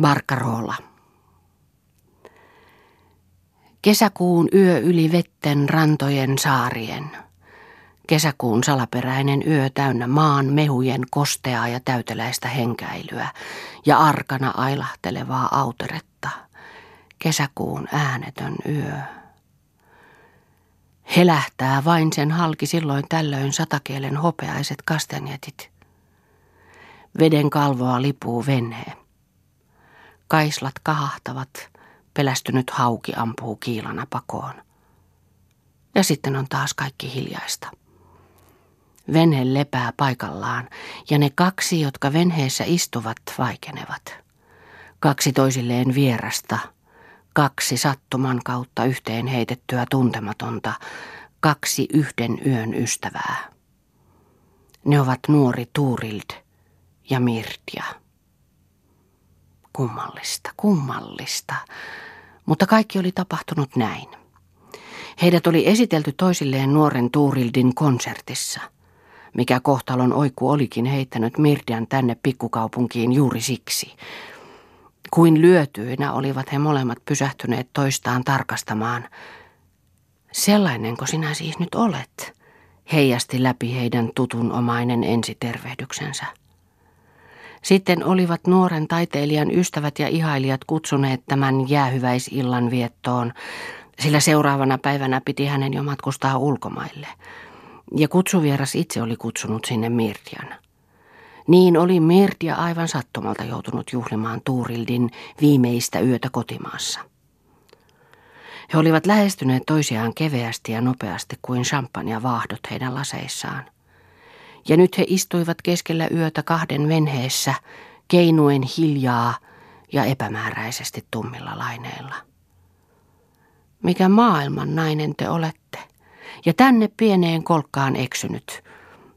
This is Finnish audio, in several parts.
Barcarola. Kesäkuun yö yli vetten rantojen saarien. Kesäkuun salaperäinen yö täynnä maan mehujen kosteaa ja täyteläistä henkäilyä ja arkana ailahtelevaa auteretta. Kesäkuun äänetön yö. Helähtää vain sen halki silloin tällöin satakielen hopeaiset kastanjetit. Veden kalvoa lipuu venhe. Kaislat kahahtavat, pelästynyt hauki ampuu kiilana pakoon. Ja sitten on taas kaikki hiljaista. Venhe lepää paikallaan ja ne kaksi, jotka venheessä istuvat, vaikenevat. Kaksi toisilleen vierasta, kaksi sattuman kautta yhteen heitettyä tuntematonta, kaksi yhden yön ystävää. Ne ovat nuori Tuurild ja Mirtia. Kummallista, kummallista. Mutta kaikki oli tapahtunut näin. Heidät oli esitelty toisilleen nuoren Tuurildin konsertissa. Mikä kohtalon oikku olikin heittänyt Mirdian tänne pikkukaupunkiin juuri siksi. Kuin lyötyinä olivat he molemmat pysähtyneet toistaan tarkastamaan. Sellainenko sinä siis nyt olet? Heijasti läpi heidän tutunomainen ensitervehdyksensä. Sitten olivat nuoren taiteilijan ystävät ja ihailijat kutsuneet tämän jäähyväisillan viettoon, sillä seuraavana päivänä piti hänen jo matkustaa ulkomaille. Ja kutsuvieras itse oli kutsunut sinne Mirtian. Niin oli Mirtia aivan sattumalta joutunut juhlimaan Tuurildin viimeistä yötä kotimaassa. He olivat lähestyneet toisiaan keveästi ja nopeasti kuin champagne vaahdot heidän laseissaan – ja nyt he istuivat keskellä yötä kahden venheessä, keinuen hiljaa ja epämääräisesti tummilla laineilla. Mikä maailman nainen te olette? Ja tänne pieneen kolkkaan eksynyt,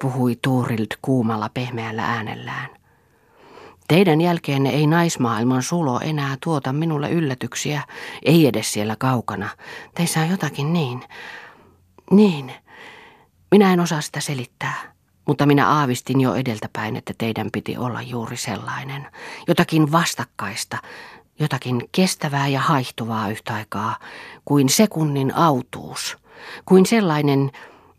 puhui Tuurild kuumalla pehmeällä äänellään. Teidän jälkeenne ei naismaailman sulo enää tuota minulle yllätyksiä, ei edes siellä kaukana. Teissä on jotakin niin. Niin. Minä en osaa sitä selittää. Mutta minä aavistin jo edeltäpäin, että teidän piti olla juuri sellainen. Jotakin vastakkaista, jotakin kestävää ja haihtuvaa yhtä aikaa, kuin sekunnin autuus, kuin sellainen,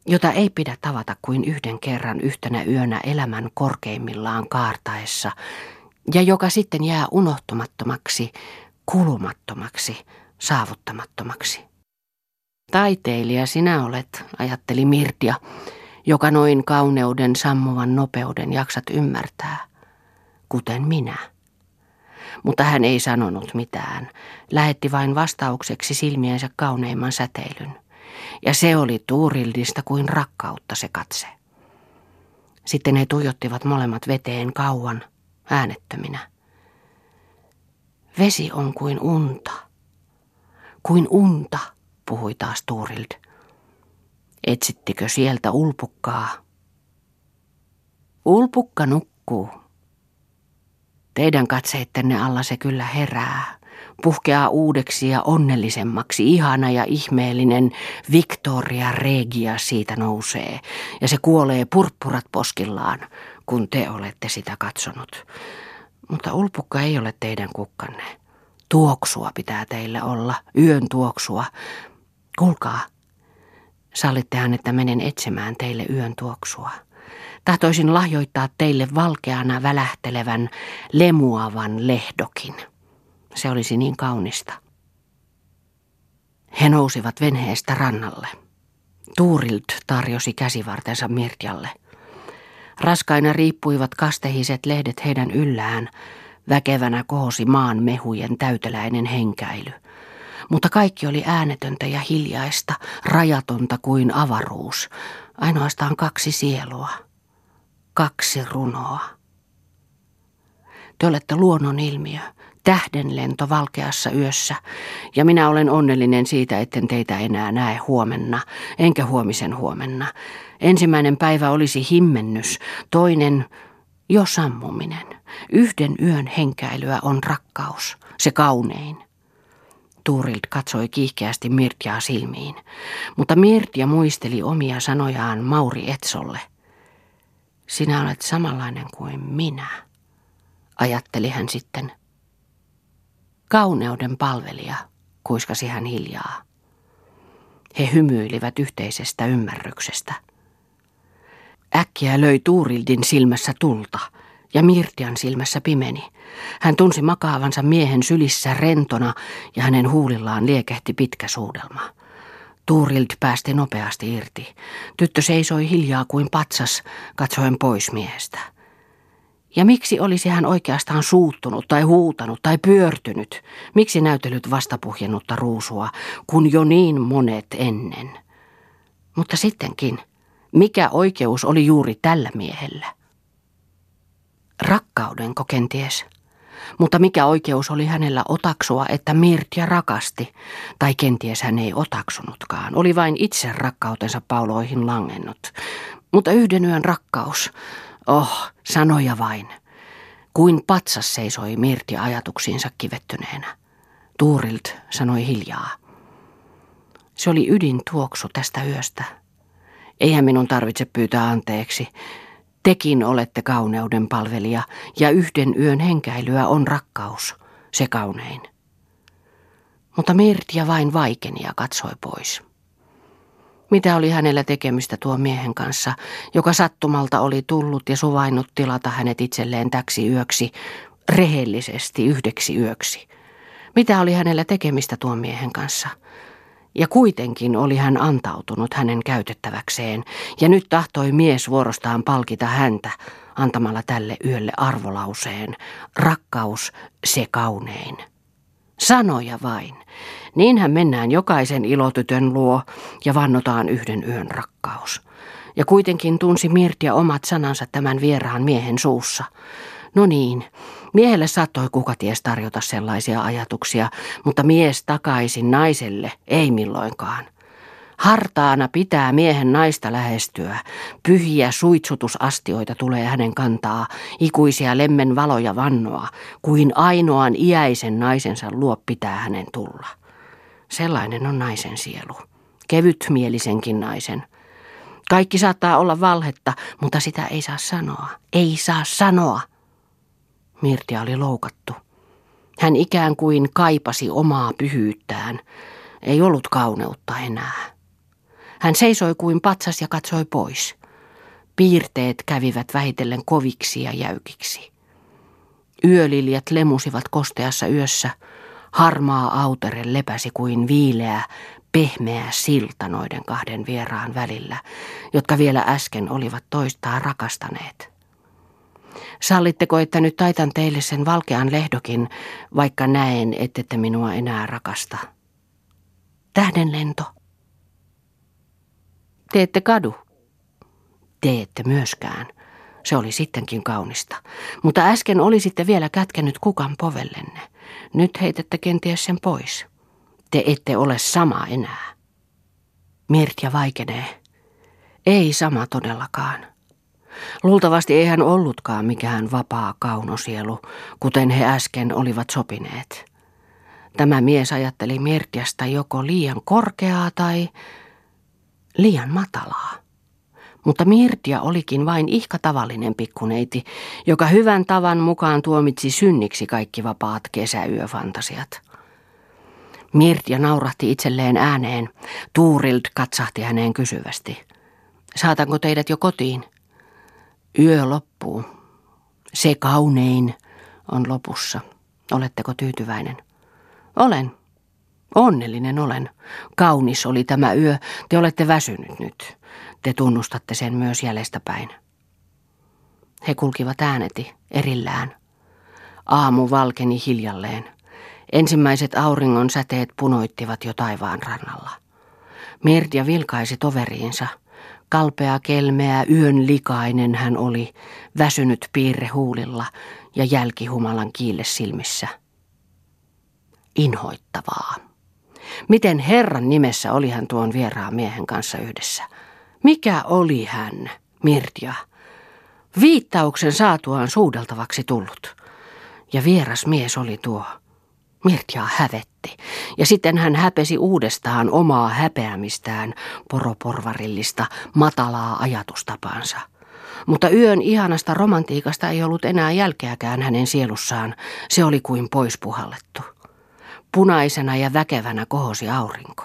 jota ei pidä tavata kuin yhden kerran yhtenä yönä elämän korkeimmillaan kaartaessa, ja joka sitten jää unohtumattomaksi, kulumattomaksi, saavuttamattomaksi. Taiteilija sinä olet, ajatteli Mirtia, joka noin kauneuden sammuvan nopeuden jaksat ymmärtää, kuten minä. Mutta hän ei sanonut mitään, lähetti vain vastaukseksi silmiensä kauneimman säteilyn. Ja se oli Tuurildista kuin rakkautta se katse. Sitten he tuijottivat molemmat veteen kauan, äänettöminä. Vesi on kuin unta. Kuin unta, puhui taas Tuurild. Etsittekö sieltä ulpukkaa? Ulpukka nukkuu. Teidän katseittenne alla se kyllä herää. Puhkeaa uudeksi ja onnellisemmaksi, ihana ja ihmeellinen Victoria Regia siitä nousee. Ja se kuolee purppurat poskillaan, kun te olette sitä katsonut. Mutta ulpukka ei ole teidän kukkanne. Tuoksua pitää teille olla, yön tuoksua. Kuulkaa, Sallittehan, että menen etsimään teille yön tuoksua. Tahtoisin lahjoittaa teille valkeana välähtelevän, lemuavan lehdokin. Se olisi niin kaunista. He nousivat venheestä rannalle. Tuurilt tarjosi käsivartensa Mirtjalle. Raskaina riippuivat kastehiset lehdet heidän yllään. Väkevänä kohosi maan mehujen täyteläinen henkäily mutta kaikki oli äänetöntä ja hiljaista, rajatonta kuin avaruus. Ainoastaan kaksi sielua, kaksi runoa. Te olette luonnon ilmiö, tähdenlento valkeassa yössä, ja minä olen onnellinen siitä, etten teitä enää näe huomenna, enkä huomisen huomenna. Ensimmäinen päivä olisi himmennys, toinen jo sammuminen. Yhden yön henkäilyä on rakkaus, se kaunein. Tuurild katsoi kiihkeästi Mirtiaa silmiin, mutta Mirtia muisteli omia sanojaan Mauri Etsolle. Sinä olet samanlainen kuin minä, ajatteli hän sitten. Kauneuden palvelija, kuiskasi hän hiljaa. He hymyilivät yhteisestä ymmärryksestä. Äkkiä löi Tuurildin silmässä tulta ja Mirtian silmässä pimeni. Hän tunsi makaavansa miehen sylissä rentona ja hänen huulillaan liekehti pitkä suudelma. Tuurild päästi nopeasti irti. Tyttö seisoi hiljaa kuin patsas, katsoen pois miehestä. Ja miksi olisi hän oikeastaan suuttunut tai huutanut tai pyörtynyt? Miksi näytellyt vastapuhjennutta ruusua, kun jo niin monet ennen? Mutta sittenkin, mikä oikeus oli juuri tällä miehellä? Rakkaudenko kenties? Mutta mikä oikeus oli hänellä otaksua, että Mirtia rakasti, tai kenties hän ei otaksunutkaan, oli vain itse rakkautensa pauloihin langennut. Mutta yhden yön rakkaus, oh, sanoja vain. Kuin patsas seisoi Mirti ajatuksiinsa kivettyneenä. Tuurilt sanoi hiljaa. Se oli ydin tuoksu tästä yöstä. Eihän minun tarvitse pyytää anteeksi. Tekin olette kauneuden palvelija ja yhden yön henkäilyä on rakkaus, se kaunein. Mutta Mirtia vain vaikeni ja katsoi pois. Mitä oli hänellä tekemistä tuon miehen kanssa, joka sattumalta oli tullut ja suvainnut tilata hänet itselleen täksi yöksi, rehellisesti yhdeksi yöksi? Mitä oli hänellä tekemistä tuon miehen kanssa? Ja kuitenkin oli hän antautunut hänen käytettäväkseen, ja nyt tahtoi mies vuorostaan palkita häntä, antamalla tälle yölle arvolauseen, rakkaus se kaunein. Sanoja vain. Niinhän mennään jokaisen ilotytön luo ja vannotaan yhden yön rakkaus. Ja kuitenkin tunsi Mirtia omat sanansa tämän vieraan miehen suussa. No niin, miehelle saattoi kuka ties tarjota sellaisia ajatuksia, mutta mies takaisin naiselle ei milloinkaan. Hartaana pitää miehen naista lähestyä. Pyhiä suitsutusastioita tulee hänen kantaa, ikuisia lemmen valoja vannoa, kuin ainoan iäisen naisensa luo pitää hänen tulla. Sellainen on naisen sielu. Kevytmielisenkin naisen. Kaikki saattaa olla valhetta, mutta sitä ei saa sanoa. Ei saa sanoa. Mirtia oli loukattu. Hän ikään kuin kaipasi omaa pyhyyttään. Ei ollut kauneutta enää. Hän seisoi kuin patsas ja katsoi pois. Piirteet kävivät vähitellen koviksi ja jäykiksi. Yöliljat lemusivat kosteassa yössä. Harmaa autere lepäsi kuin viileä, pehmeä silta noiden kahden vieraan välillä, jotka vielä äsken olivat toistaan rakastaneet. Sallitteko, että nyt taitan teille sen valkean lehdokin, vaikka näen, ettette minua enää rakasta? Tähdenlento. Te ette kadu. Te ette myöskään. Se oli sittenkin kaunista. Mutta äsken olisitte vielä kätkenyt kukan povellenne. Nyt heitätte kenties sen pois. Te ette ole sama enää. Mirtja vaikenee. Ei sama todellakaan. Luultavasti ei hän ollutkaan mikään vapaa kaunosielu, kuten he äsken olivat sopineet. Tämä mies ajatteli Mirtiasta joko liian korkeaa tai liian matalaa. Mutta Mirtia olikin vain ihka tavallinen pikkuneiti, joka hyvän tavan mukaan tuomitsi synniksi kaikki vapaat kesäyöfantasiat. Mirtia naurahti itselleen ääneen. Tuurild katsahti häneen kysyvästi. Saatanko teidät jo kotiin? Yö loppuu. Se kaunein on lopussa. Oletteko tyytyväinen? Olen. Onnellinen olen. Kaunis oli tämä yö. Te olette väsynyt nyt. Te tunnustatte sen myös jäljestä päin. He kulkivat ääneti, erillään. Aamu valkeni hiljalleen. Ensimmäiset auringon säteet punoittivat jo taivaan rannalla. Mirtia vilkaisi toveriinsa – Kalpea kelmeä yön likainen hän oli, väsynyt piirre huulilla ja jälkihumalan kiille silmissä. Inhoittavaa. Miten Herran nimessä oli hän tuon vieraan miehen kanssa yhdessä? Mikä oli hän, Mirtia? Viittauksen saatuaan suudeltavaksi tullut. Ja vieras mies oli tuo. Mirtia hävetti, ja sitten hän häpesi uudestaan omaa häpeämistään, poroporvarillista, matalaa ajatustapaansa. Mutta yön ihanasta romantiikasta ei ollut enää jälkeäkään hänen sielussaan, se oli kuin poispuhallettu. Punaisena ja väkevänä kohosi aurinko.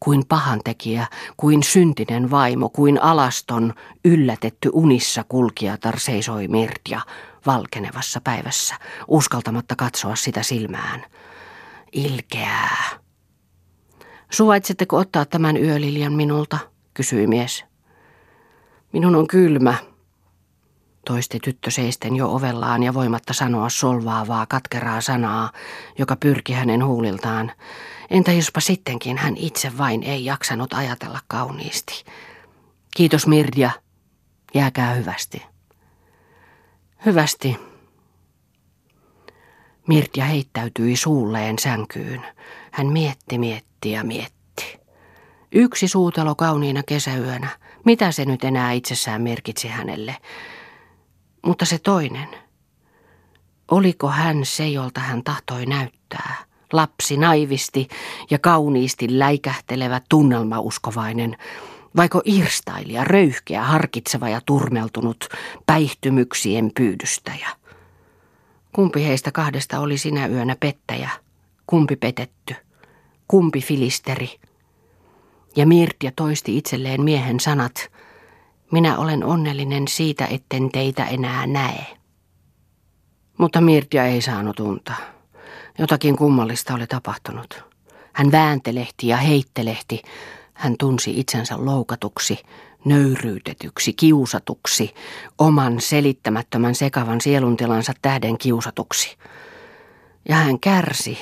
Kuin pahantekijä, kuin syntinen vaimo, kuin alaston, yllätetty unissa kulkijatar seisoi Mirtia valkenevassa päivässä, uskaltamatta katsoa sitä silmään. Ilkeää. Suvaitsetteko ottaa tämän yöliljan minulta, kysyi mies. Minun on kylmä, toisti tyttö seisten jo ovellaan ja voimatta sanoa solvaavaa katkeraa sanaa, joka pyrki hänen huuliltaan. Entä jospa sittenkin hän itse vain ei jaksanut ajatella kauniisti. Kiitos Mirja, jääkää hyvästi. Hyvästi. Mirja heittäytyi suulleen sänkyyn. Hän mietti, mietti ja mietti. Yksi suutelo kauniina kesäyönä. Mitä se nyt enää itsessään merkitsi hänelle? Mutta se toinen. Oliko hän se, jolta hän tahtoi näyttää? Lapsi naivisti ja kauniisti läikähtelevä tunnelmauskovainen, vaiko irstailija, röyhkeä, harkitseva ja turmeltunut, päihtymyksien pyydystäjä? Kumpi heistä kahdesta oli sinä yönä pettäjä? Kumpi petetty? Kumpi filisteri? Ja Mirtja toisti itselleen miehen sanat – minä olen onnellinen siitä, etten teitä enää näe. Mutta Mirtia ei saanut unta. Jotakin kummallista oli tapahtunut. Hän vääntelehti ja heittelehti. Hän tunsi itsensä loukatuksi, nöyryytetyksi, kiusatuksi, oman selittämättömän sekavan sieluntilansa tähden kiusatuksi. Ja hän kärsi,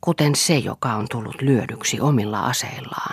kuten se, joka on tullut lyödyksi omilla aseillaan.